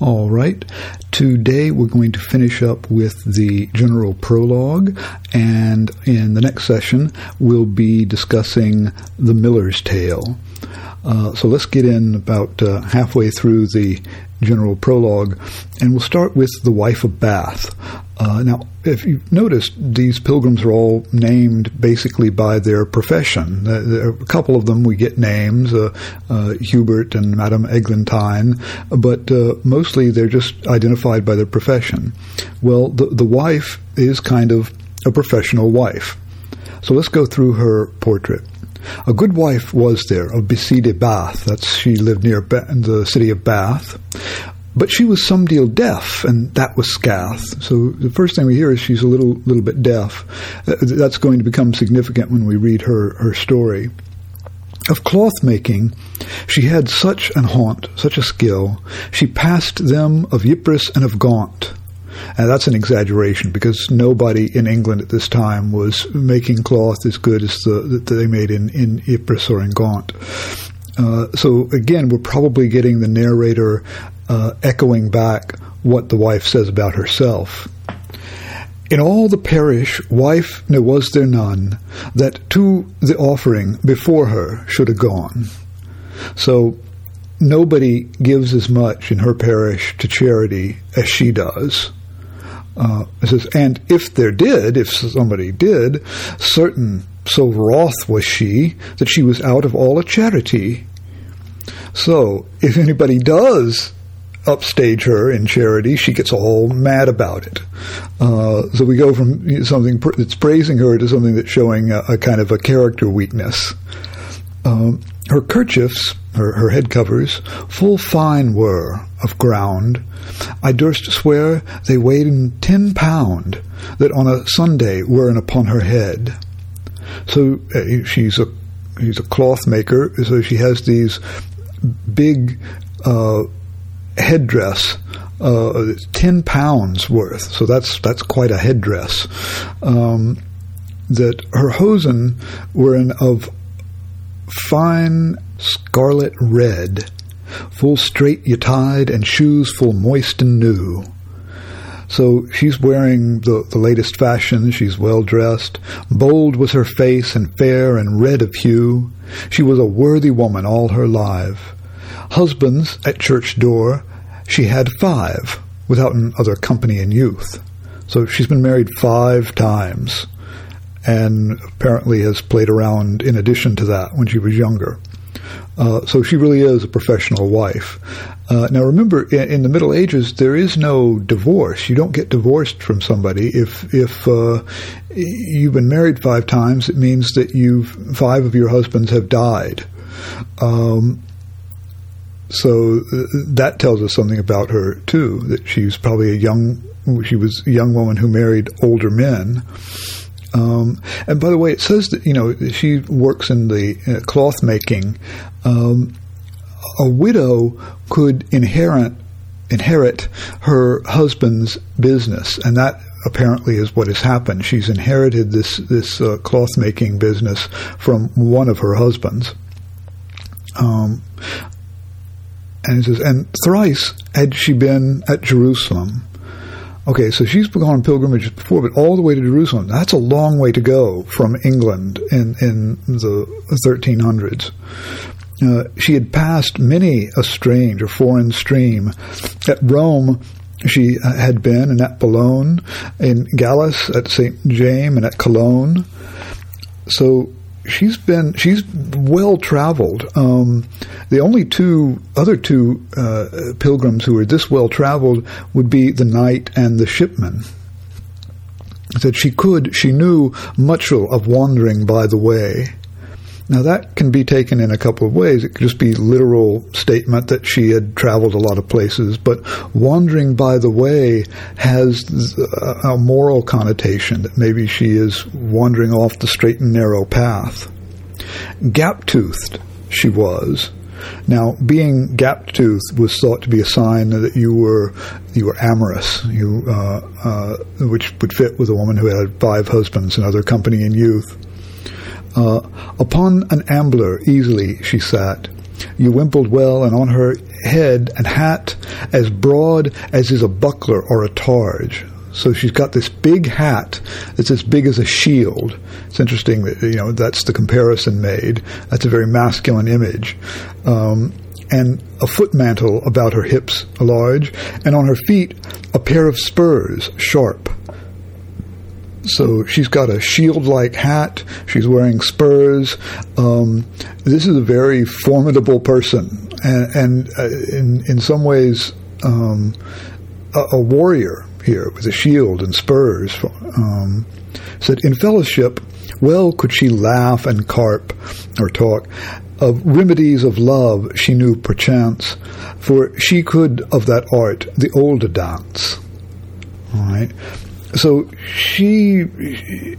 All right. Today we're going to finish up with the general prologue, and in the next session we'll be discussing the Miller's Tale. Uh, so let's get in about uh, halfway through the general prologue, and we'll start with the wife of Bath. Uh, now, if you've noticed, these pilgrims are all named basically by their profession. Uh, a couple of them we get names, uh, uh Hubert and Madame Eglantine, but uh, mostly they're just identified by their profession. Well, the, the wife is kind of a professional wife. So let's go through her portrait. A good wife was there of Beside Bath. That's she lived near ba- the city of Bath. But she was some deal deaf, and that was Scath. So the first thing we hear is she's a little little bit deaf. Uh, that's going to become significant when we read her her story. Of cloth making, she had such an haunt, such a skill. She passed them of Ypres and of Gaunt. And that's an exaggeration because nobody in England at this time was making cloth as good as the that they made in, in Ypres or in Gaunt. Uh, so again, we're probably getting the narrator uh, echoing back what the wife says about herself. In all the parish, wife there was there none that to the offering before her should have gone. So nobody gives as much in her parish to charity as she does. Uh, it says, and if there did, if somebody did, certain so wroth was she that she was out of all a charity. So, if anybody does upstage her in charity, she gets all mad about it. Uh, so we go from something that's praising her to something that's showing a, a kind of a character weakness. Um, her kerchiefs, her, her head covers, full fine were of ground. I durst swear they weighed in ten pound, that on a Sunday weren upon her head. So uh, she's a she's a cloth maker, so she has these big uh, headdress, uh, ten pounds worth. So that's that's quite a headdress. Um, that her hosen were in of fine scarlet red, full straight yetide, and shoes full moist and new. So she's wearing the, the latest fashion. She's well dressed. Bold was her face, and fair and red of hue. She was a worthy woman all her life. Husbands at church door she had five, without other company in youth. So she's been married five times, and apparently has played around in addition to that when she was younger. Uh, so she really is a professional wife. Uh, now remember, in, in, the Middle Ages, there is no divorce. You don't get divorced from somebody if if uh, you've been married five times. It means that you five of your husbands have died. Um, so uh, that tells us something about her too. That she's probably a young she was a young woman who married older men. Um, and by the way, it says that you know she works in the uh, cloth making. Um, a widow could inherit inherit her husband's business, and that apparently is what has happened. She's inherited this this uh, cloth making business from one of her husbands. Um, and it says, and thrice had she been at Jerusalem. Okay, so she's gone on pilgrimages before, but all the way to Jerusalem. That's a long way to go from England in, in the 1300s. Uh, she had passed many a strange or foreign stream. At Rome, she had been, and at Boulogne, in Galice, at St. James, and at Cologne. So she's been she's well traveled. Um, the only two other two uh, pilgrims who are this well traveled would be the knight and the shipman. That she could, she knew much of wandering by the way. Now that can be taken in a couple of ways. It could just be literal statement that she had traveled a lot of places, but wandering by the way has a moral connotation that maybe she is wandering off the straight and narrow path. Gap-toothed she was. Now, being gap-toothed was thought to be a sign that you were you were amorous, you uh, uh, which would fit with a woman who had five husbands and other company in youth. Uh, upon an ambler easily she sat, you wimpled well, and on her head an hat as broad as is a buckler or a targe. So she's got this big hat that's as big as a shield. It's interesting that you know that's the comparison made. That's a very masculine image. Um, and a foot mantle about her hips large, and on her feet a pair of spurs, sharp. So she's got a shield-like hat. She's wearing spurs. Um, this is a very formidable person, and, and uh, in in some ways, um, a, a, warrior here with a shield and spurs. Um, said in fellowship, well could she laugh and carp or talk. Of remedies of love she knew perchance, for she could of that art the older dance. All right so she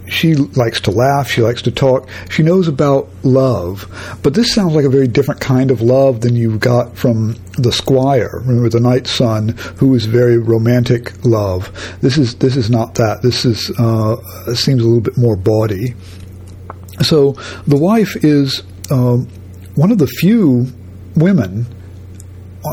she likes to laugh she likes to talk she knows about love but this sounds like a very different kind of love than you got from the squire remember the knight's son who is very romantic love. This is this is not that. This is uh, seems a little bit more bawdy. So the wife is uh, one of the few women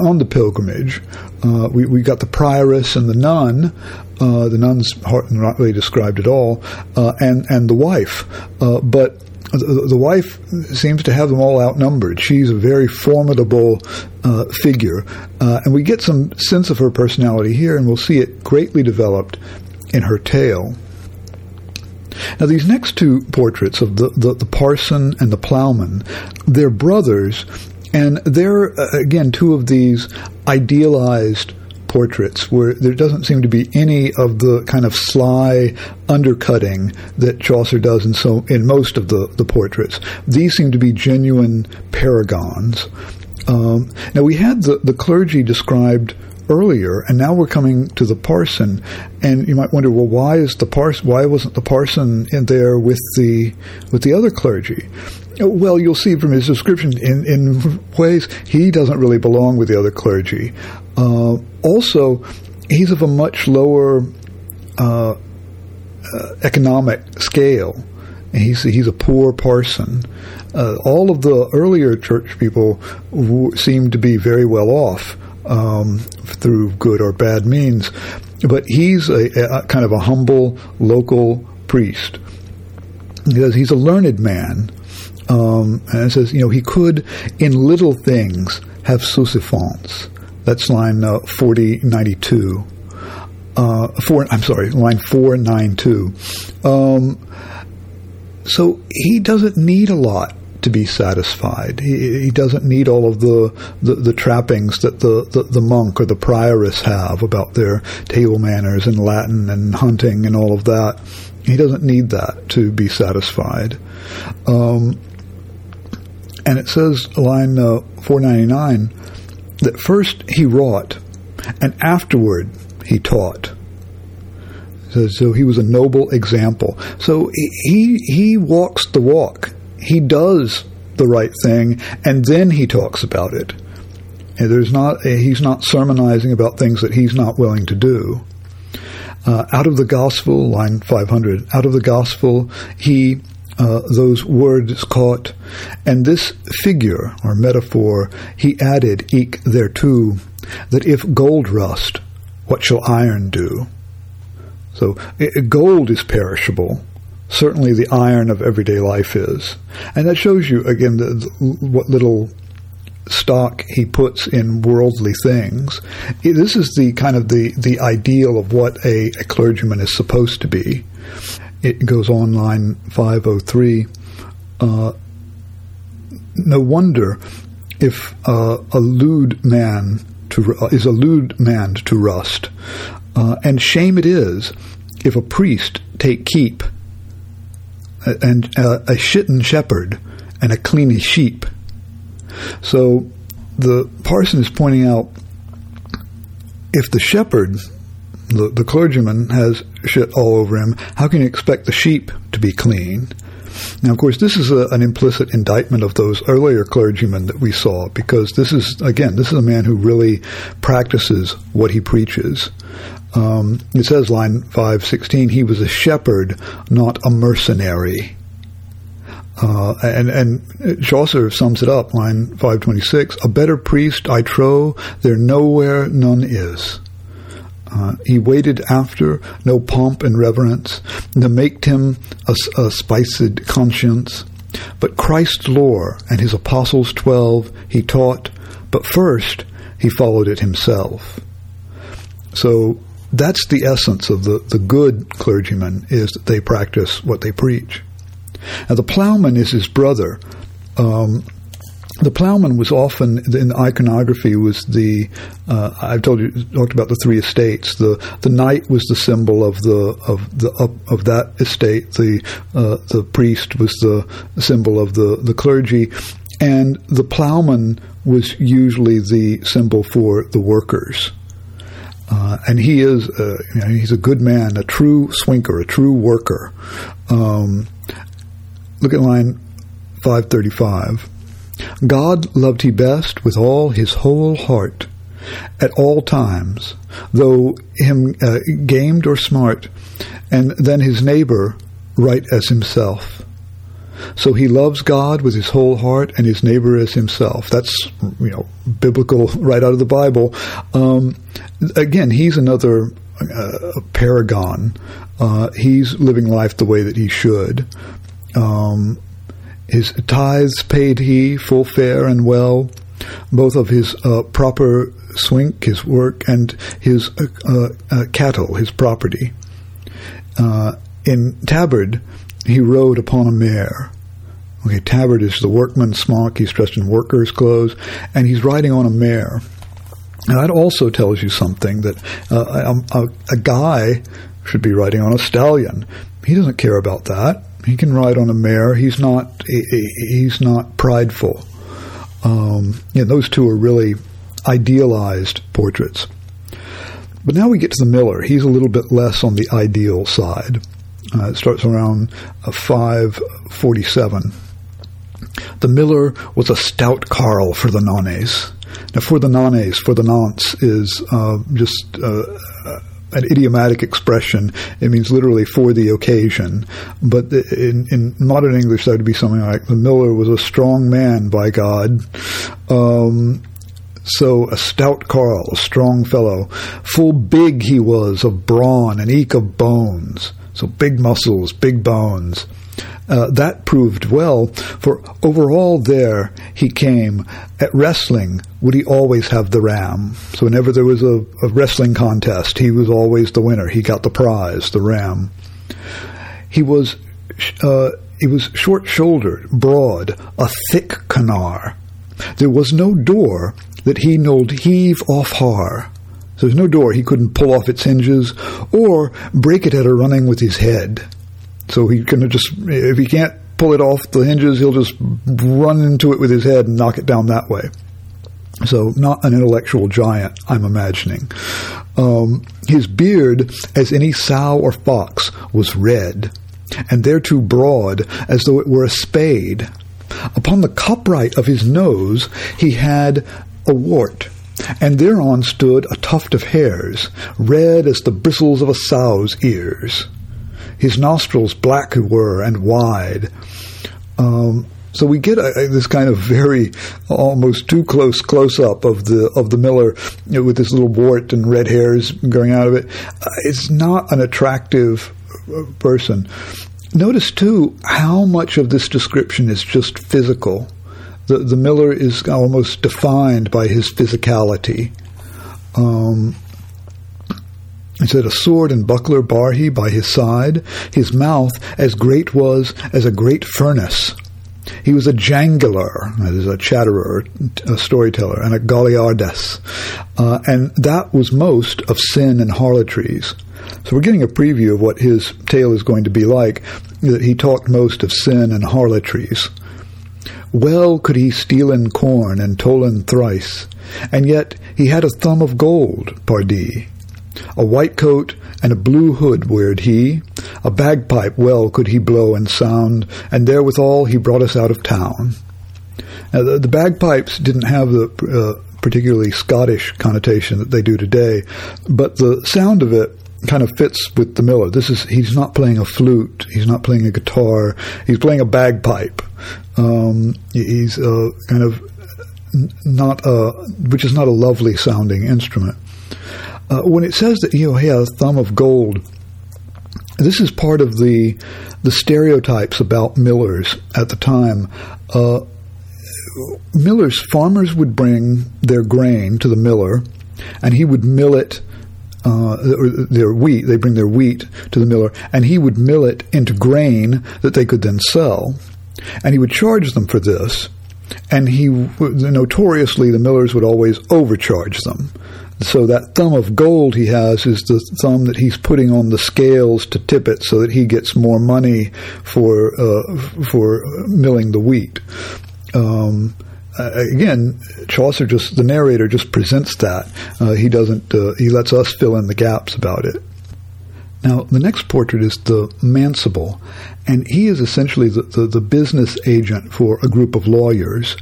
on the pilgrimage. Uh, we, we got the prioress and the nun, uh, the nun's heart not really described at all, uh, and and the wife. Uh, but the, wife seems to have them all outnumbered. She's a very formidable uh, figure, uh, and we get some sense of her personality here, and we'll see it greatly developed in her tale. Now, these next two portraits of the, the, the parson and the plowman, they're brothers, and they're, again, two of these idealized portraits where there doesn't seem to be any of the kind of sly undercutting that Chaucer does in so in most of the, the portraits. These seem to be genuine paragons. Um, now we had the, the clergy described earlier, and now we're coming to the parson. And you might wonder, well, why is the parson? Why wasn't the parson in there with the with the other clergy? Well, you'll see from his description, in, in ways, he doesn't really belong with the other clergy. Uh, also, he's of a much lower uh, uh, economic scale. He's he's a poor parson. Uh, all of the earlier church people w- seem to be very well off um, through good or bad means, but he's a, a, kind of a humble local priest because he's a learned man. Um, and it says, you know, he could in little things have suffisance. That's line uh, 4092. Uh, four, I'm sorry, line 492. Um, so he doesn't need a lot to be satisfied. He, he doesn't need all of the, the, the trappings that the, the, the, monk or the prioress have about their table manners and Latin and hunting and all of that. He doesn't need that to be satisfied. Um, and it says, line uh, 499, that first he wrought, and afterward he taught. So, so he was a noble example. So he he walks the walk. He does the right thing, and then he talks about it. And there's not he's not sermonizing about things that he's not willing to do. Uh, out of the gospel, line 500. Out of the gospel, he uh, those words caught, and this figure or metaphor he added eke thereto, that if gold rust, what shall iron do? So gold is perishable. Certainly, the iron of everyday life is, and that shows you again the, the, what little stock he puts in worldly things. This is the kind of the, the ideal of what a, a clergyman is supposed to be it goes on line 503. Uh, no wonder if uh, a lewd man to, uh, is a lewd man to rust, uh, and shame it is if a priest take keep, and uh, a shitten shepherd and a cleany sheep. So the parson is pointing out if the shepherd the, the clergyman has shit all over him. How can you expect the sheep to be clean? Now, of course, this is a, an implicit indictment of those earlier clergymen that we saw, because this is, again, this is a man who really practices what he preaches. Um, it says, line 516, he was a shepherd, not a mercenary. Uh, and, and Chaucer sums it up, line 526, A better priest, I trow, there nowhere none is. Uh, he waited after no pomp and reverence, to make him a, a spiced conscience. But Christ's lore and his apostles twelve he taught, but first he followed it himself. So that's the essence of the, the good clergyman is that they practice what they preach. Now the plowman is his brother. Um, the plowman was often in iconography was the uh, I've told you talked about the three estates. The the knight was the symbol of the of the of, of that estate. The uh, the priest was the symbol of the the clergy, and the plowman was usually the symbol for the workers. Uh, and he is, uh, you know, he's a good man, a true swinker, a true worker. Um, look at line 535. God loved he best with all his whole heart, at all times, though him uh, gamed or smart, and then his neighbor right as himself. So he loves God with his whole heart and his neighbor as himself. That's, you know, biblical right out of the Bible. Um, again, he's another uh, paragon. Uh, he's living life the way that he should. Um, his tithes paid he full fair and well, both of his uh, proper swink, his work, and his uh, uh, uh cattle, his property. Uh, in Tabard, he rode upon a mare. Okay, Tabard is the workman's smock. He's dressed in worker's clothes, and he's riding on a mare. And that also tells you something that uh, a, a, guy should be riding on a stallion. He doesn't care about that. He can ride on a mare. He's not. He's not prideful. Um, yeah, those two are really idealized portraits. But now we get to the Miller. He's a little bit less on the ideal side. Uh, it starts around uh, 547. The miller was a stout carl for the nones. Now, for the nones, for the nonce is uh, just uh, an idiomatic expression. It means literally for the occasion. But in, in modern English, that would be something like the miller was a strong man by God. Um, so a stout carl, a strong fellow, full big he was of brawn and eke of bones. So big muscles, big bones. Uh, that proved well, for overall there he came. At wrestling, would he always have the ram? So whenever there was a, a wrestling contest, he was always the winner. He got the prize, the ram. He was uh, he was short-shouldered, broad, a thick canar. There was no door that he nold heave off har. So there's no door he couldn't pull off its hinges or break it at a running with his head. So he can just, if he can't pull it off the hinges, he'll just run into it with his head and knock it down that way. So not an intellectual giant, I'm imagining. Um, his beard, as any sow or fox, was red, and thereto broad, as though it were a spade. Upon the cupright of his nose he had a wart, and thereon stood a tuft of hairs, red as the bristles of a sow's ears. His nostrils black were and wide. Um, so we get a, a, this kind of very almost too close close up of the of the miller you know, with this little wart and red hairs going out of it. Uh, it's not an attractive uh, person. Notice too how much of this description is just physical. The the miller is almost defined by his physicality. Um, he said, A sword and buckler bar he by his side, his mouth as great was as a great furnace. He was a jangler, that is a chatterer, a storyteller, and a goliardes. Uh, and that was most of sin and harlotries. So we're getting a preview of what his tale is going to be like, that he talked most of sin and harlotries. Well could he steal in corn and tolen thrice, and yet he had a thumb of gold, pardie. A white coat and a blue hood weared he, a bagpipe well could he blow and sound, and therewithal he brought us out of town. Now, the, the bagpipes didn't have the uh, particularly Scottish connotation that they do today, but the sound of it kind of fits with the Miller. This is he's not playing a flute, he's not playing a guitar, he's playing a bagpipe. Um, he's uh, kind of not a, which is not a lovely sounding instrument. Uh, when it says that you know he has a thumb of gold, this is part of the the stereotypes about millers at the time. Uh, millers, farmers would bring their grain to the miller, and he would mill it. Uh, their wheat, they bring their wheat to the miller, and he would mill it into grain that they could then sell, and he would charge them for this. And he notoriously, the millers would always overcharge them. So that thumb of gold he has is the thumb that he's putting on the scales to tip it, so that he gets more money for uh, for milling the wheat. Um, again, Chaucer just the narrator just presents that. Uh, he doesn't. Uh, he lets us fill in the gaps about it. Now, the next portrait is the Manciple, and he is essentially the, the, the business agent for a group of lawyers.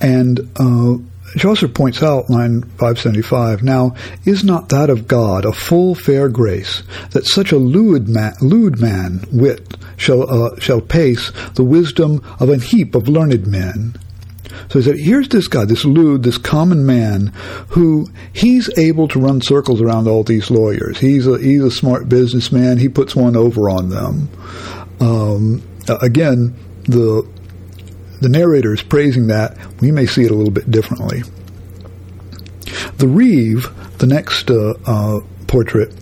And uh, Chaucer points out, line 575, Now, is not that of God a full fair grace, that such a lewd man, lewd man wit, shall, uh, shall pace the wisdom of an heap of learned men? So he said, here's this guy, this lewd, this common man, who he's able to run circles around all these lawyers. He's a, he's a smart businessman. He puts one over on them. Um, again, the the narrator is praising that. We may see it a little bit differently. The Reeve, the next uh, uh, portrait,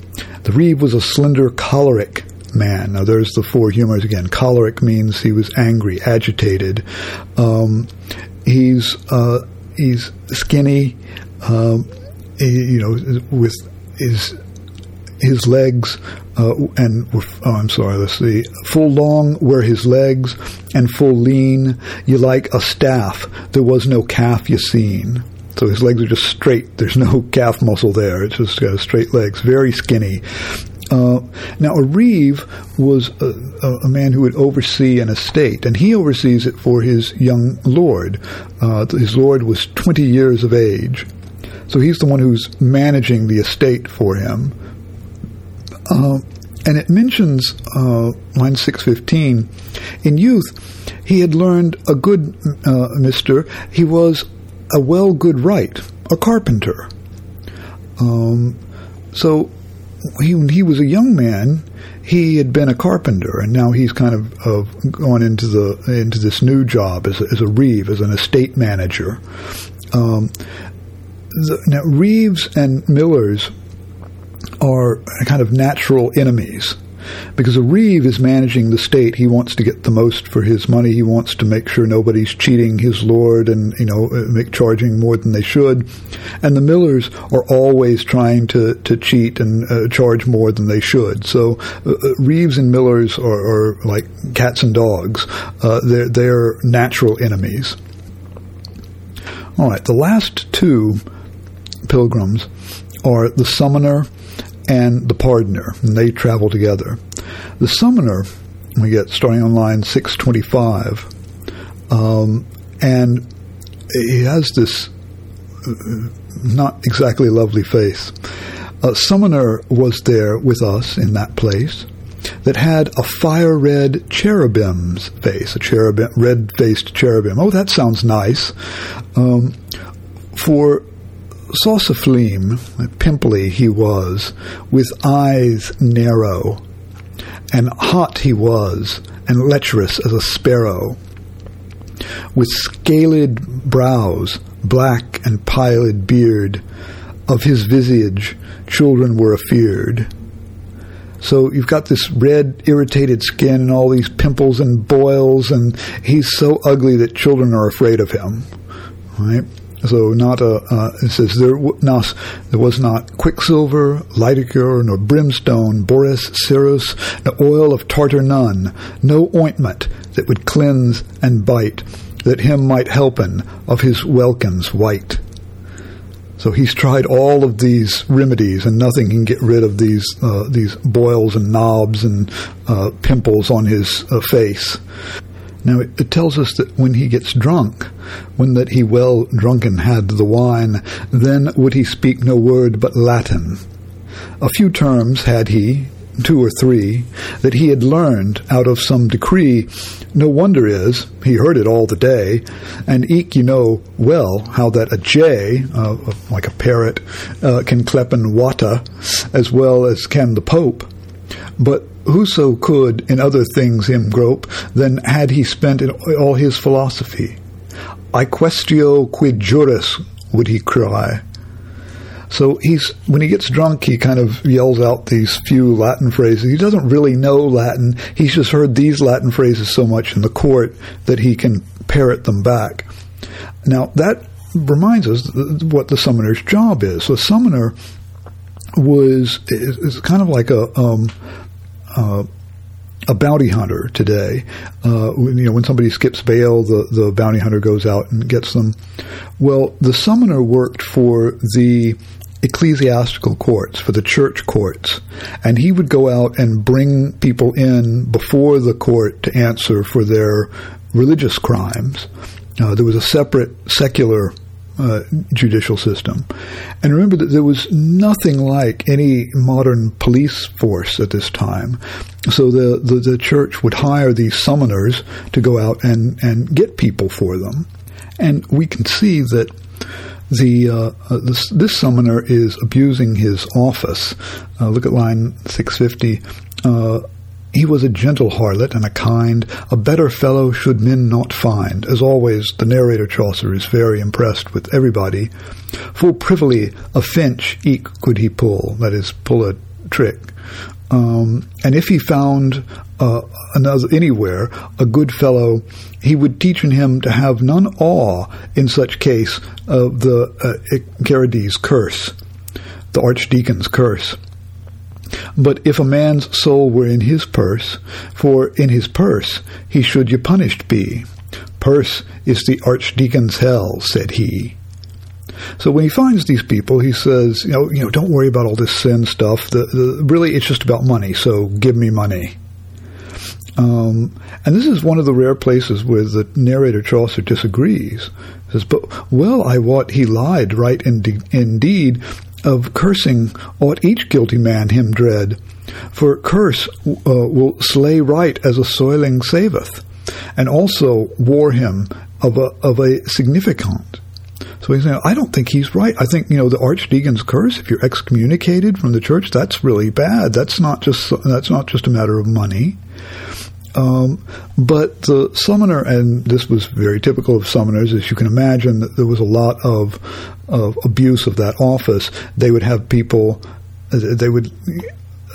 the Reeve was a slender, choleric man. Now, there's the four humors again. Choleric means he was angry, agitated. Um, he's uh, he's skinny, um, he, you know, with his his legs uh, and oh, I'm sorry, let's see, full long were his legs and full lean. You like a staff. There was no calf you seen. So his legs are just straight. There's no calf muscle there. It's just got straight legs. Very skinny. Uh, now, a reeve was a, a, man who would oversee an estate, and he oversees it for his young lord. Uh, his lord was 20 years of age. So he's the one who's managing the estate for him. Uh, and it mentions, uh, line 615, in youth, he had learned a good uh, mister. He was a well good wright, a carpenter. Um, so he, when he was a young man, he had been a carpenter, and now he's kind of, of gone into the into this new job as a, as a reeve, as an estate manager. Um, the, now, reeves and millers are kind of natural enemies. Because a reeve is managing the state. He wants to get the most for his money. He wants to make sure nobody's cheating his lord and, you know, uh, make charging more than they should. And the millers are always trying to, to cheat and uh, charge more than they should. So uh, uh reeves and millers are, are, like cats and dogs. Uh, they're, they're natural enemies. All right, the last two pilgrims are the summoner and the pardoner, and they travel together. The summoner, we get starting on line 625, um, and he has this uh, not exactly lovely face. A summoner was there with us in that place that had a fire red cherubim's face, a cherubim, red faced cherubim. Oh, that sounds nice. Um, for Saucifleme, pimply he was, with eyes narrow, and hot he was, and lecherous as a sparrow, with scaled brows, black and piled beard, of his visage children were afeared. So you've got this red, irritated skin and all these pimples and boils, and he's so ugly that children are afraid of him. Right? So not a, uh, it says there, not, there was not quicksilver, lighticure, nor brimstone, boris, ceruse, no oil of tartar none, no ointment that would cleanse and bite, that him might helpen of his welkins white. So he's tried all of these remedies, and nothing can get rid of these uh, these boils and knobs and uh, pimples on his uh, face. Now it, it, tells us that when he gets drunk, when that he well drunken had the wine, then would he speak no word but Latin. A few terms had he, two or three, that he had learned out of some decree. No wonder is, he heard it all the day, and eke you know well how that a jay, uh, like a parrot, uh, can kleppen wata as well as can the Pope. But whoso could in other things him grope, then had he spent in all his philosophy. I questio quid juris, would he cry. So he's when he gets drunk, he kind of yells out these few Latin phrases. He doesn't really know Latin. He's just heard these Latin phrases so much in the court that he can parrot them back. Now that reminds us what the summoner's job is. So summoner was is kind of like a um, uh, a bounty hunter today. Uh, you know, when somebody skips bail, the, the bounty hunter goes out and gets them. Well, the summoner worked for the ecclesiastical courts, for the church courts, and he would go out and bring people in before the court to answer for their religious crimes. Uh, there was a separate secular uh, judicial system. And remember that there was nothing like any modern police force at this time. So the, the, the church would hire these summoners to go out and, and get people for them. And we can see that the uh, uh, this, this, summoner is abusing his office. Uh, look at line 650. He was a gentle harlot and a kind, a better fellow should men not find. As always, the narrator Chaucer is very impressed with everybody. Full privily a finch eke could he pull, that is, pull a trick. Um, and if he found uh, another anywhere a good fellow, he would teach in him to have none awe in such case of the uh, curse, the archdeacon's curse. But if a man's soul were in his purse, for in his purse he should ye punished be. Purse is the archdeacon's hell, said he. So when he finds these people, he says, you know, you know, don't worry about all this sin stuff. The, the, really, it's just about money. So give me money. Um, and this is one of the rare places where the narrator Chaucer disagrees. He says, but well, I wot he lied right indeed of cursing ought each guilty man him dread. For curse uh, will slay right as a soiling saveth, and also war him of a of a Significavit. So he's saying, I don't think he's right. I think you know the archdeacon's curse. If you're excommunicated from the church, that's really bad. That's not just that's not just a matter of money. Um, but the summoner, and this was very typical of summoners, as you can imagine, there was a lot of, of abuse of that office. They would have people, they would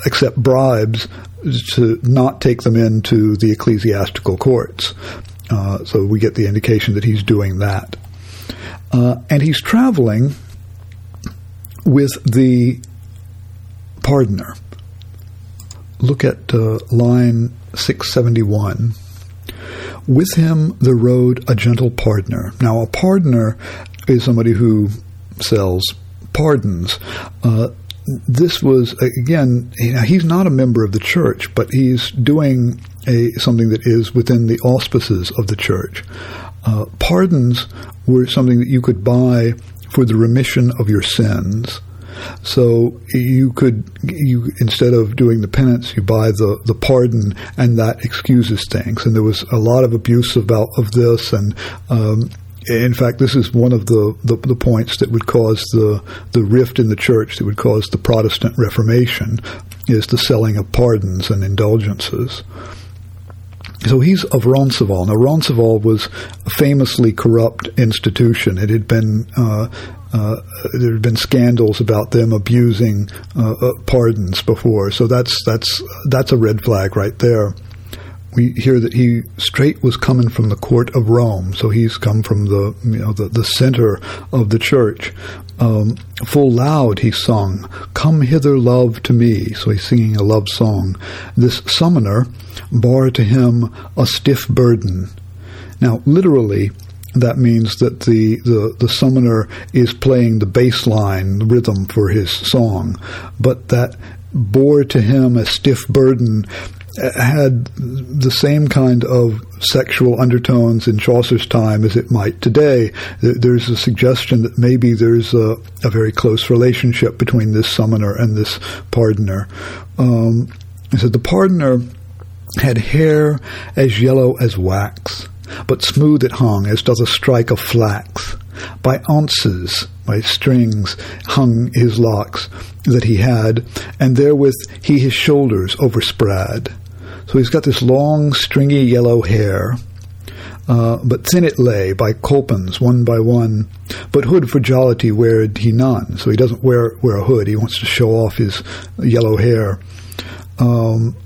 accept bribes to not take them into the ecclesiastical courts. Uh, so we get the indication that he's doing that. Uh, and he's traveling with the pardoner. Look at uh, line 671. With him there rode a gentle pardoner. Now, a pardoner is somebody who sells pardons. Uh, this was again, he's not a member of the church, but he's doing a something that is within the auspices of the church. Uh, pardons were something that you could buy for the remission of your sins. So you could you instead of doing the penance, you buy the the pardon, and that excuses things. And there was a lot of abuse about of this, and um, in fact, this is one of the, the, the, points that would cause the, the rift in the church that would cause the Protestant Reformation is the selling of pardons and indulgences. So he's of Roncesvalles. Now, Roncesvalles was a famously corrupt institution. It had been uh, uh, there had been scandals about them abusing uh, uh, pardons before, so that's that's that's a red flag right there. We hear that he straight was coming from the court of Rome, so he's come from the you know the, the center of the church. Um, full loud he sung, "Come hither, love, to me." So he's singing a love song. This summoner bore to him a stiff burden. Now, literally, that means that the, the, the summoner is playing the bass line, the rhythm for his song, but that bore to him a stiff burden had the same kind of sexual undertones in Chaucer's time as it might today. There's a suggestion that maybe there's a, a very close relationship between this summoner and this pardoner. Um, He said, The pardoner had hair as yellow as wax, but smooth it hung as doth a strike of flax. By ounces, by strings, hung his locks that he had, and therewith he his shoulders overspread. So he's got this long, stringy yellow hair, uh, but thin it lay by colpins one by one. But hood for jollity weared he none, so he doesn't wear wear a hood. He wants to show off his yellow hair. Um,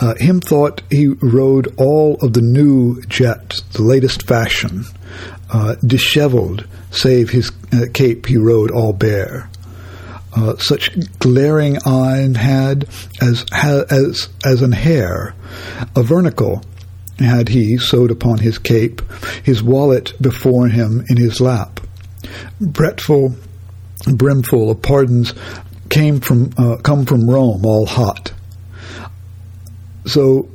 uh, him thought he rode all of the new jet, the latest fashion, uh, disheveled, save his uh, cape he rode all bare. Uh, such glaring eye had as as as an hare, a vernicle had he sewed upon his cape, his wallet before him in his lap. Bretful, brimful of pardons came from uh, come from Rome, all hot. So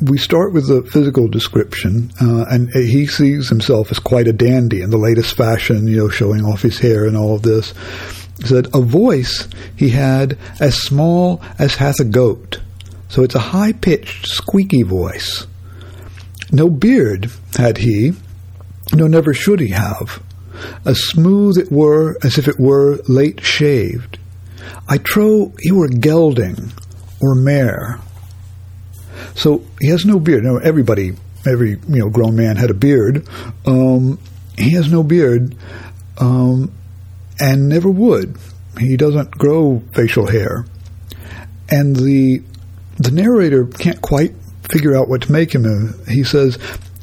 we start with the physical description, uh, and he sees himself as quite a dandy in the latest fashion, you know, showing off his hair and all of this. He said, A voice he had as small as hath a goat. So it's a high pitched, squeaky voice. No beard had he, no, never should he have. As smooth it were as if it were late shaved. I trow he were gelding or mare. So he has no beard. Now everybody, every you know grown man had a beard. Um, he has no beard, um, and never would. He doesn't grow facial hair, and the the narrator can't quite figure out what to make him. He says,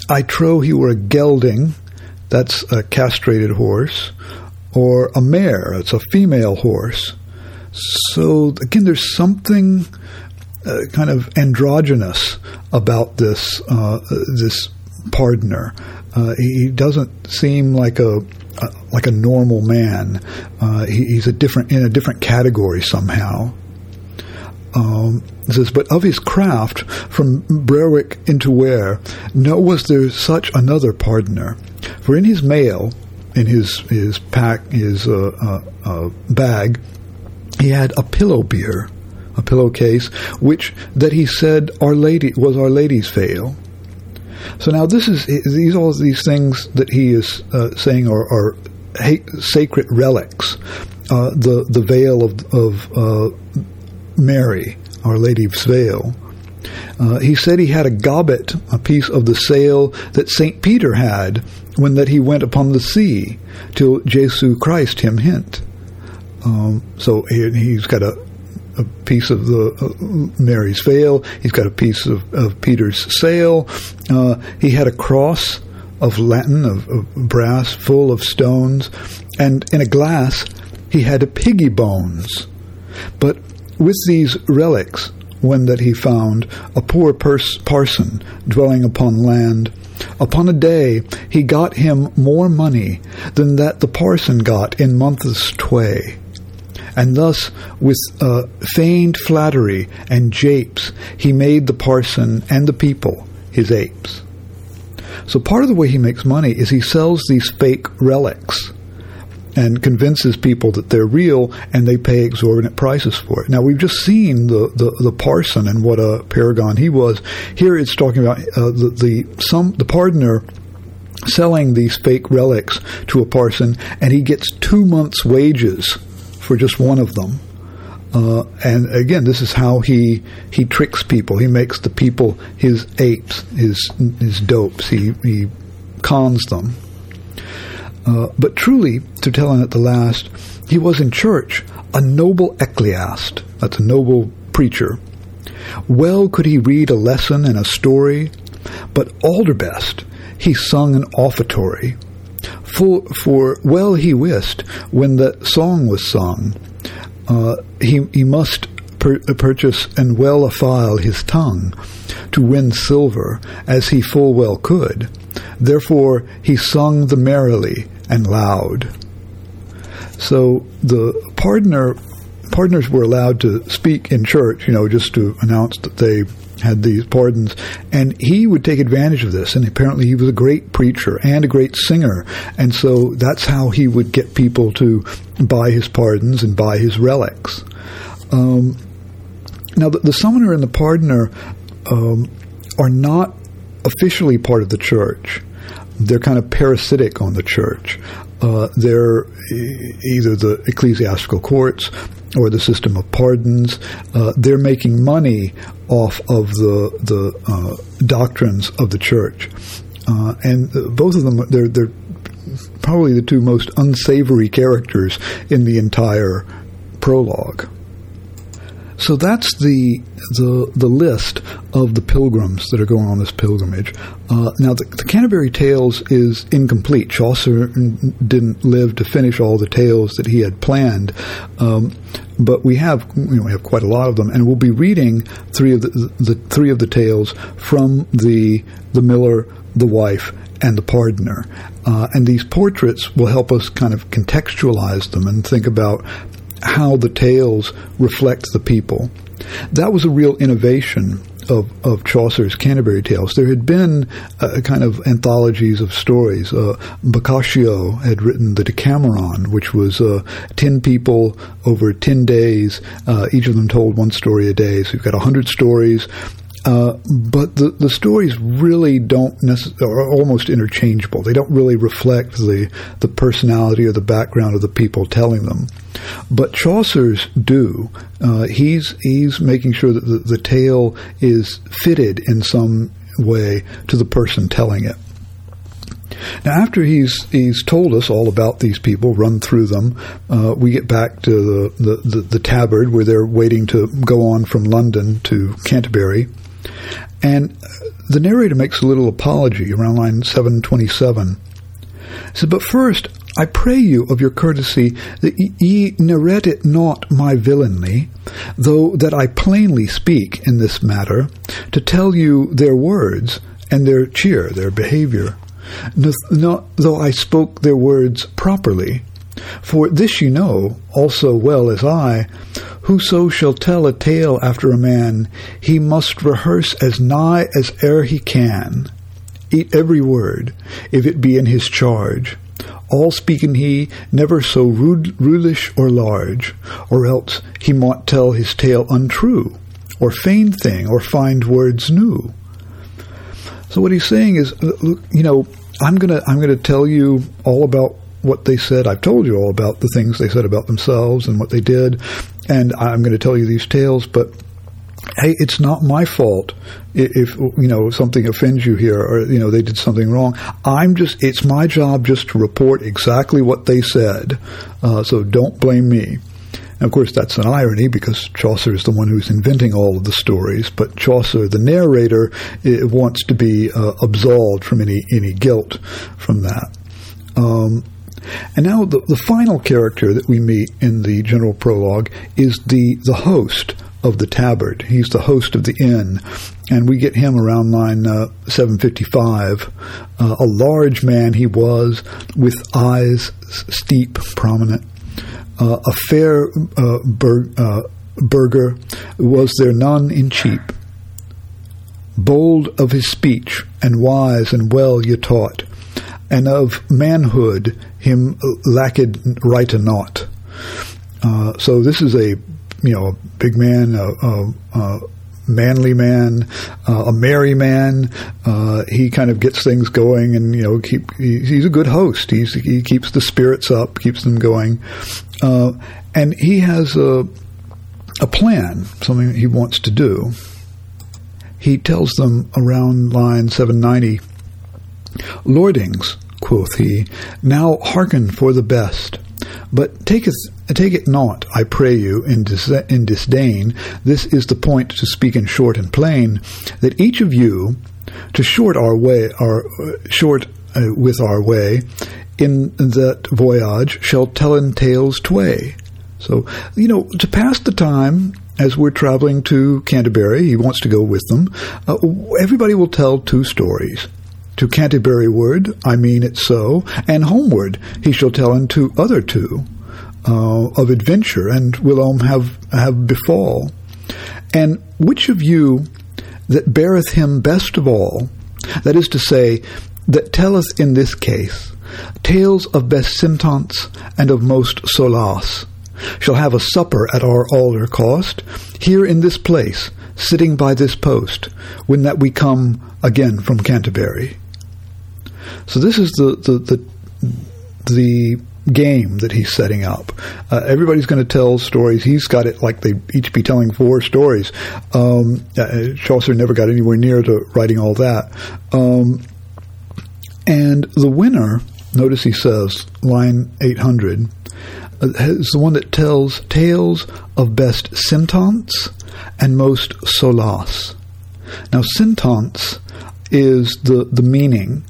"I trow he were a gelding." That's a castrated horse, or a mare. It's a female horse. So again, there's something uh, kind of androgynous about this uh, this pardoner. Uh, he doesn't seem like a, a like a normal man. Uh, he, he's a different in a different category somehow. Um, says, but of his craft from Berwick into Ware, no was there such another pardoner. For in his mail, in his his pack, his uh, uh, bag, he had a pillow beer a pillowcase, which that he said Our Lady was Our Lady's veil. So now this is these all these things that he is uh, saying are, are sacred relics. Uh, the the veil of of uh, Mary, Our Lady's veil. Uh, he said he had a gobbet, a piece of the sail that Saint Peter had when that he went upon the sea, till Jesu Christ him hint. Um, so he, has got a, a piece of the uh, Mary's veil. He's got a piece of, of Peter's sail. Uh, he had a cross of Latin, of, of, brass, full of stones. And in a glass, he had piggy bones. But with these relics, when that he found a poor pers- parson dwelling upon land, upon a day he got him more money than that the parson got in months tway and thus with uh, feigned flattery and japes he made the parson and the people his apes. So part of the way he makes money is he sells these fake relics and convinces people that they're real and they pay exorbitant prices for it. Now we've just seen the, the, the parson and what a paragon he was. Here it's talking about uh, the, the some the pardoner selling these fake relics to a parson and he gets two months' wages for just one of them. Uh, and again, this is how he he tricks people. He makes the people his apes, his his dopes. He he cons them. Uh, but truly, to tell him at the last, he was in church a noble ecclesiast. That's a noble preacher. Well could he read a lesson and a story, but alderbest he sung an offertory for, for well he wist when the song was sung, uh, he, he must pur- purchase and well affile his tongue to win silver as he full well could. Therefore he sung the merrily and loud. So the pardoner pardeners were allowed to speak in church, you know, just to announce that they had these pardons, and he would take advantage of this. And apparently, he was a great preacher and a great singer, and so that's how he would get people to buy his pardons and buy his relics. Um, now, the, the summoner and the pardoner um, are not officially part of the church. They're kind of parasitic on the church. Uh, they're either the ecclesiastical courts or the system of pardons. Uh, they're making money off of the the uh, doctrines of the church, uh, and both of them they're they're probably the two most unsavory characters in the entire prologue. So that's the the the list of the pilgrims that are going on this pilgrimage. Uh, now, the, the, Canterbury Tales is incomplete. Chaucer didn't live to finish all the tales that he had planned, um, but we have you know, we have quite a lot of them, and we'll be reading three of the, the three of the tales from the the miller, the wife, and the pardoner. Uh, and these portraits will help us kind of contextualize them and think about how the tales reflect the people. That was a real innovation of, of Chaucer's Canterbury Tales. There had been uh, kind of anthologies of stories. Uh, Boccaccio had written the Decameron, which was uh, ten people over ten days. Uh, each of them told one story a day. So you've got a hundred stories. Uh, but the, the stories really don't necessarily are almost interchangeable. They don't really reflect the the personality or the background of the people telling them. But Chaucer's do. Uh, he's he's making sure that the, the tale is fitted in some way to the person telling it. Now, after he's he's told us all about these people, run through them, uh, we get back to the, the, the, the, tabard where they're waiting to go on from London to Canterbury. And the narrator makes a little apology around line 727. He said, But first, I pray you of your courtesy that ye narrate it not my villainy, though that I plainly speak in this matter, to tell you their words and their cheer, their behavior, though I spoke their words properly. For this you know also well as I, Whoso shall tell a tale after a man, he must rehearse as nigh as e'er he can. Eat every word, if it be in his charge. All speaking he, never so rude, rulish or large, or else he mought tell his tale untrue, or feign thing, or find words new. So what he's saying is, you know, I'm gonna I'm gonna tell you all about what they said. I've told you all about the things they said about themselves and what they did, and I'm going to tell you these tales, but hey, it's not my fault if you know something offends you here or you know they did something wrong. I'm just it's my job just to report exactly what they said. Uh, so don't blame me. And of course, that's an irony because Chaucer is the one who's inventing all of the stories, but Chaucer, the narrator, wants to be uh, absolved from any any guilt from that. Um, and now the, the final character that we meet in the general prologue is the, the host of the tabard. He's the host of the inn, and we get him around line uh, 755. Uh, a large man he was, with eyes steep, prominent. Uh, a fair uh, bur- uh, burgher was there none in Chepe. Bold of his speech, and wise and well ye taught, and of manhood him lacked right or not. Uh, so this is a you know a big man, a, a, a manly man, uh, a merry man. Uh, he kind of gets things going, and you know keep, he, he's a good host. He's, he keeps the spirits up, keeps them going, uh, and he has a a plan, something he wants to do. He tells them around line 790 Lordings, quoth he, now hearken for the best. But taketh, take it not, I pray you, in, dis- in disdain. This is the point to speak in short and plain, that each of you, to short our way, our uh, short uh, with our way, in that voyage shall tellen tales tway. So, you know, to pass the time as we're traveling to Canterbury, he wants to go with them. Uh, everybody will tell two stories. To Canterbury ward, I mean it so, and homeward he shall tell unto other two uh, of adventure, and whilom have have befall. And which of you that beareth him best of all, that is to say, that telleth in this case tales of best sentence and of most solace, shall have a supper at our alder cost, here in this place, sitting by this post, when that we come again from Canterbury. So this is the the the, the game that he's setting up. Uh, everybody's going to tell stories. He's got it like they each be telling four stories. Um, uh, Chaucer never got anywhere near to writing all that. Um, and the winner, notice he says, line 800, uh, is the one that tells tales of best sentence and most solace. Now, sentence is the, the meaning,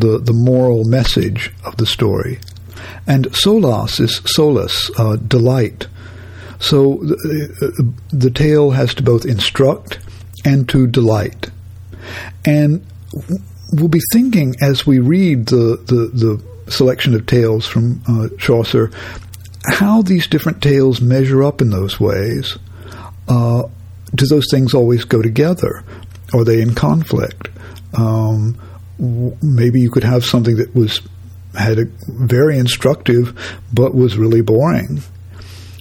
the, the moral message of the story. And solace is solace, uh, delight. So the, the tale has to both instruct and to delight. And we'll be thinking as we read the, the, the selection of tales from uh, Chaucer how these different tales measure up in those ways. Uh, do those things always go together? Are they in conflict? Um, maybe you could have something that was had a very instructive but was really boring.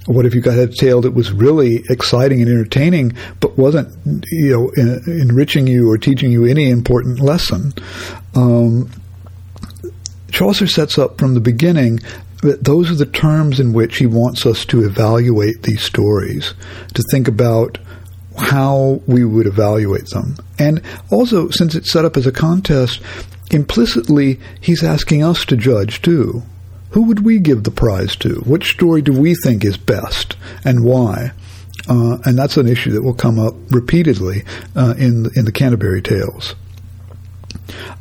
What if you got a tale that was really exciting and entertaining, but wasn't, you know, en- enriching you or teaching you any important lesson? Um, Chaucer sets up from the beginning that those are the terms in which he wants us to evaluate these stories, to think about how we would evaluate them. And also, since it's set up as a contest, implicitly he's asking us to judge too. Who would we give the prize to? Which story do we think is best and why? Uh, and that's an issue that will come up repeatedly uh, in in the Canterbury Tales.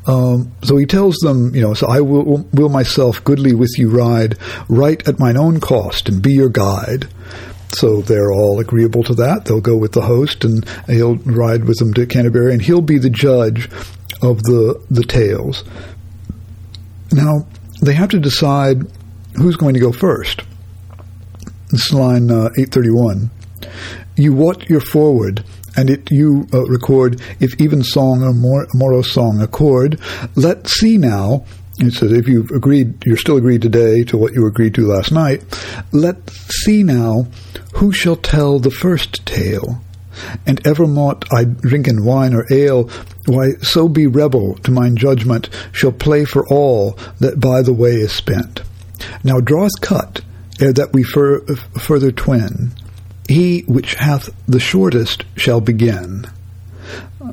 Um, so he tells them, you know, so I will, will myself goodly with you ride, right at mine own cost, and be your guide. So they're all agreeable to that. They'll go with the host, and he'll ride with them to Canterbury, and he'll be the judge of the the tales. Now they have to decide who's going to go first. This is line uh, eight thirty one. You what your forward, and it you uh, record if even song or mor- morose song accord. Let's see now. It says if you've agreed, you're still agreed today to what you agreed to last night. Let's see now who shall tell the first tale. And ever mought I drink in wine or ale, why so be rebel to mine judgment shall play for all that by the way is spent. Now draweth cut ere that we fur- further twin. He which hath the shortest shall begin.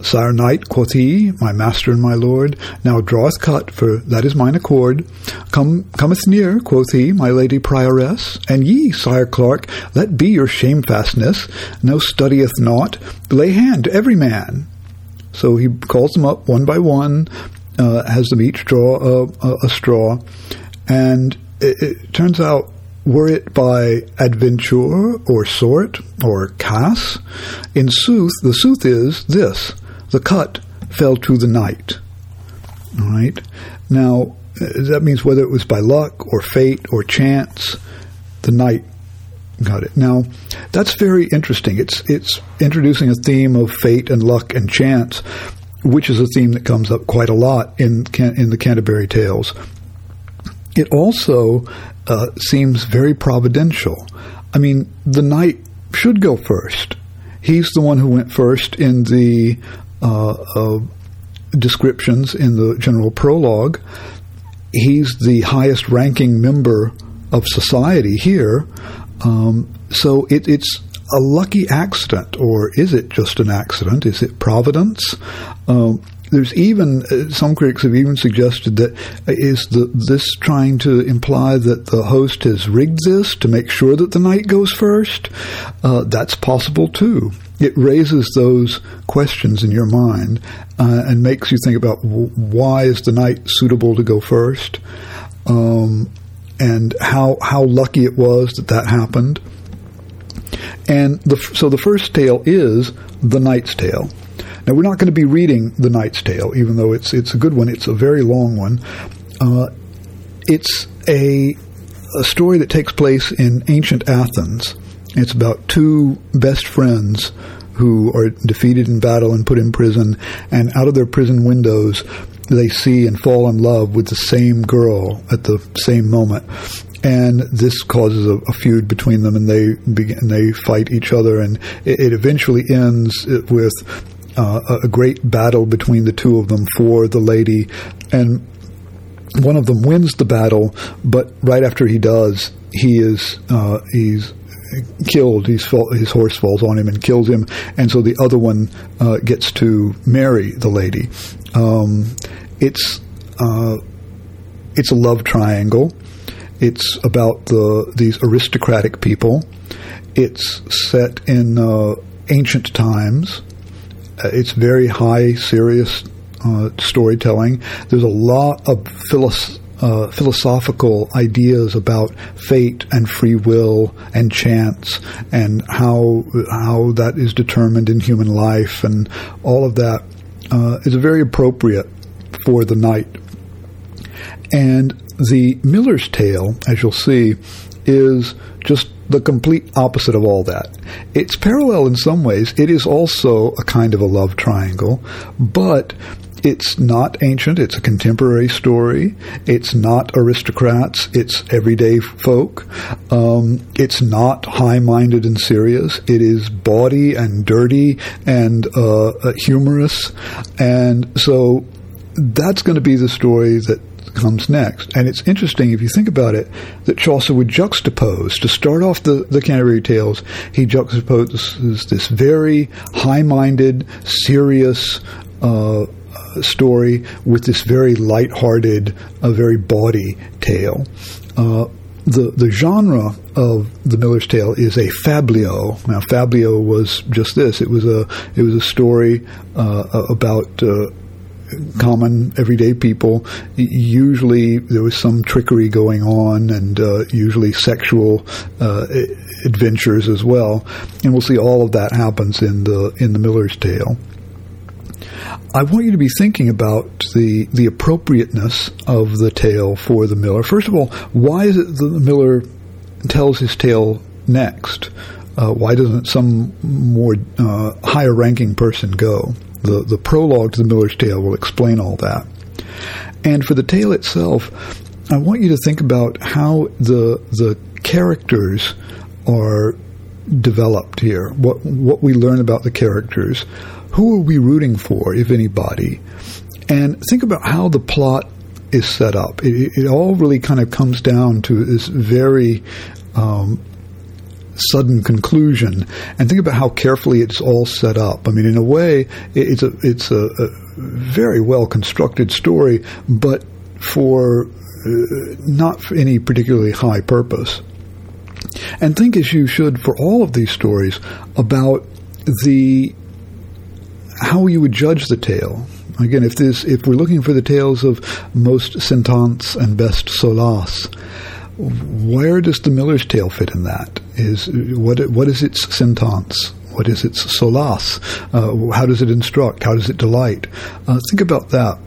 Sire knight, quoth he, my master and my lord, now draweth cut, for that is mine accord. Come, cometh near, quoth he, my lady prioress, and ye, sire clerk, let be your shamefastness, no studieth naught, lay hand to every man. So he calls them up one by one, uh, has them each draw a, a, a straw, and it, it turns out were it by adventure or sort or cas, in sooth, the sooth is this the cut fell to the knight. All right? Now, that means whether it was by luck or fate or chance, the knight got it. Now, that's very interesting. It's it's introducing a theme of fate and luck and chance, which is a theme that comes up quite a lot in in the Canterbury Tales. It also uh, seems very providential. I mean, the knight should go first. He's the one who went first in the uh, uh, descriptions in the general prologue. He's the highest ranking member of society here. Um, so it, it's a lucky accident, or is it just an accident? Is it providence? Um, there's even uh, some critics have even suggested that uh, is the, this trying to imply that the host has rigged this to make sure that the knight goes first? Uh, that's possible too. It raises those questions in your mind uh, and makes you think about why is the knight suitable to go first, um, and how how lucky it was that that happened. And the, so the first tale is the Knight's Tale. Now we're not going to be reading the Knight's Tale, even though it's it's a good one. It's a very long one. Uh, it's a a story that takes place in ancient Athens. It's about two best friends who are defeated in battle and put in prison, and out of their prison windows, they see and fall in love with the same girl at the same moment. and this causes a, a, feud between them, and they begin they fight each other, and it, it eventually ends with uh, a great battle between the two of them for the lady, and one of them wins the battle, but right after he does, he is uh, he's killed. He's his horse falls on him and kills him, and so the other one uh, gets to marry the lady. Um, it's uh, it's a love triangle. It's about the these aristocratic people. It's set in uh, ancient times. Uh, it's very high, serious uh, storytelling. There's a lot of philosophy uh, philosophical ideas about fate and free will and chance and how how that is determined in human life and all of that uh, is very appropriate for the knight. And the Miller's Tale, as you'll see, is just the complete opposite of all that. It's parallel in some ways. It is also a kind of a love triangle, but it's not ancient. It's a contemporary story. It's not aristocrats. It's everyday folk. Um, it's not high-minded and serious. It is bawdy and dirty and uh, uh, humorous. And so that's going to be the story that comes next. And it's interesting, if you think about it, that Chaucer would juxtapose, to start off the, the Canterbury Tales, he juxtaposes this very high minded, serious, uh, story with this very light-hearted, a very bawdy tale. Uh, the the genre of the Miller's Tale is a fabliau. Now, fabliau was just this. It was a it was a story uh, about. Uh, common everyday people. Usually there was some trickery going on, and uh, usually sexual uh, adventures as well. And we'll see all of that happens in the in the Miller's Tale. I want you to be thinking about the the appropriateness of the tale for the miller. First of all, why is it that the miller tells his tale next? Uh, why doesn't some more uh, higher ranking person go? The the prologue to the Miller's Tale will explain all that. And for the tale itself, I want you to think about how the the characters are developed here. What what we learn about the characters who are we rooting for, if anybody? And think about how the plot is set up. It, it all really kind of comes down to this very um, sudden conclusion, and think about how carefully it's all set up. I mean, in a way, it's a it's a, a very well constructed story, but for uh, not for any particularly high purpose. And think as you should for all of these stories about the how you would judge the tale. Again, if this, if we're looking for the tales of most sentence and best solace, where does the Miller's Tale fit in that? Is what what is its sentence? What is its solace? Uh, how does it instruct? How does it delight? Uh, think about that.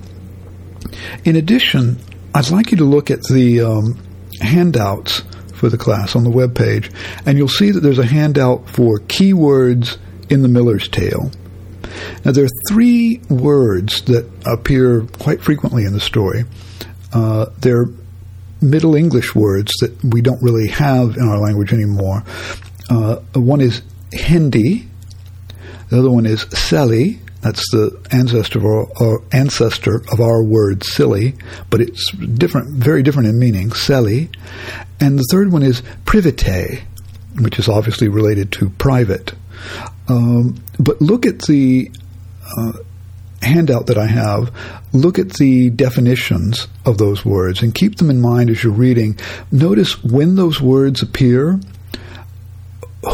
In addition, I'd like you to look at the um, handouts for the class on the web page, and you'll see that there's a handout for keywords in the Miller's Tale. Now, there are three words that appear quite frequently in the story. Uh, they're Middle English words that we don't really have in our language anymore. Uh, one is hende. The other one is Sely. That's the ancestor of our, ancestor of our word silly, but it's different, very different in meaning. Sely, and the third one is privee, which is obviously related to private. Um, but look at the uh, handout that I have. Look at the definitions of those words and keep them in mind as you're reading. Notice when those words appear,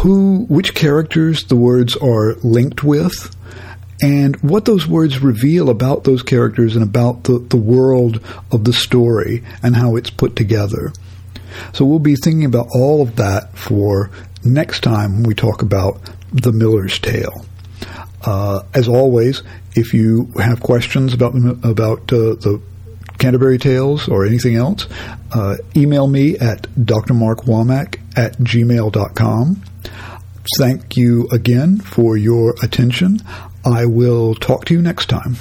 who, which characters the words are linked with, and what those words reveal about those characters and about the, the world of the story and how it's put together. So we'll be thinking about all of that for next time when we talk about the Miller's Tale. Uh, as always, if you have questions about about uh, the Canterbury Tales or anything else, uh, email me at drmarkwomack at gmail.com. Thank you again for your attention. I will talk to you next time.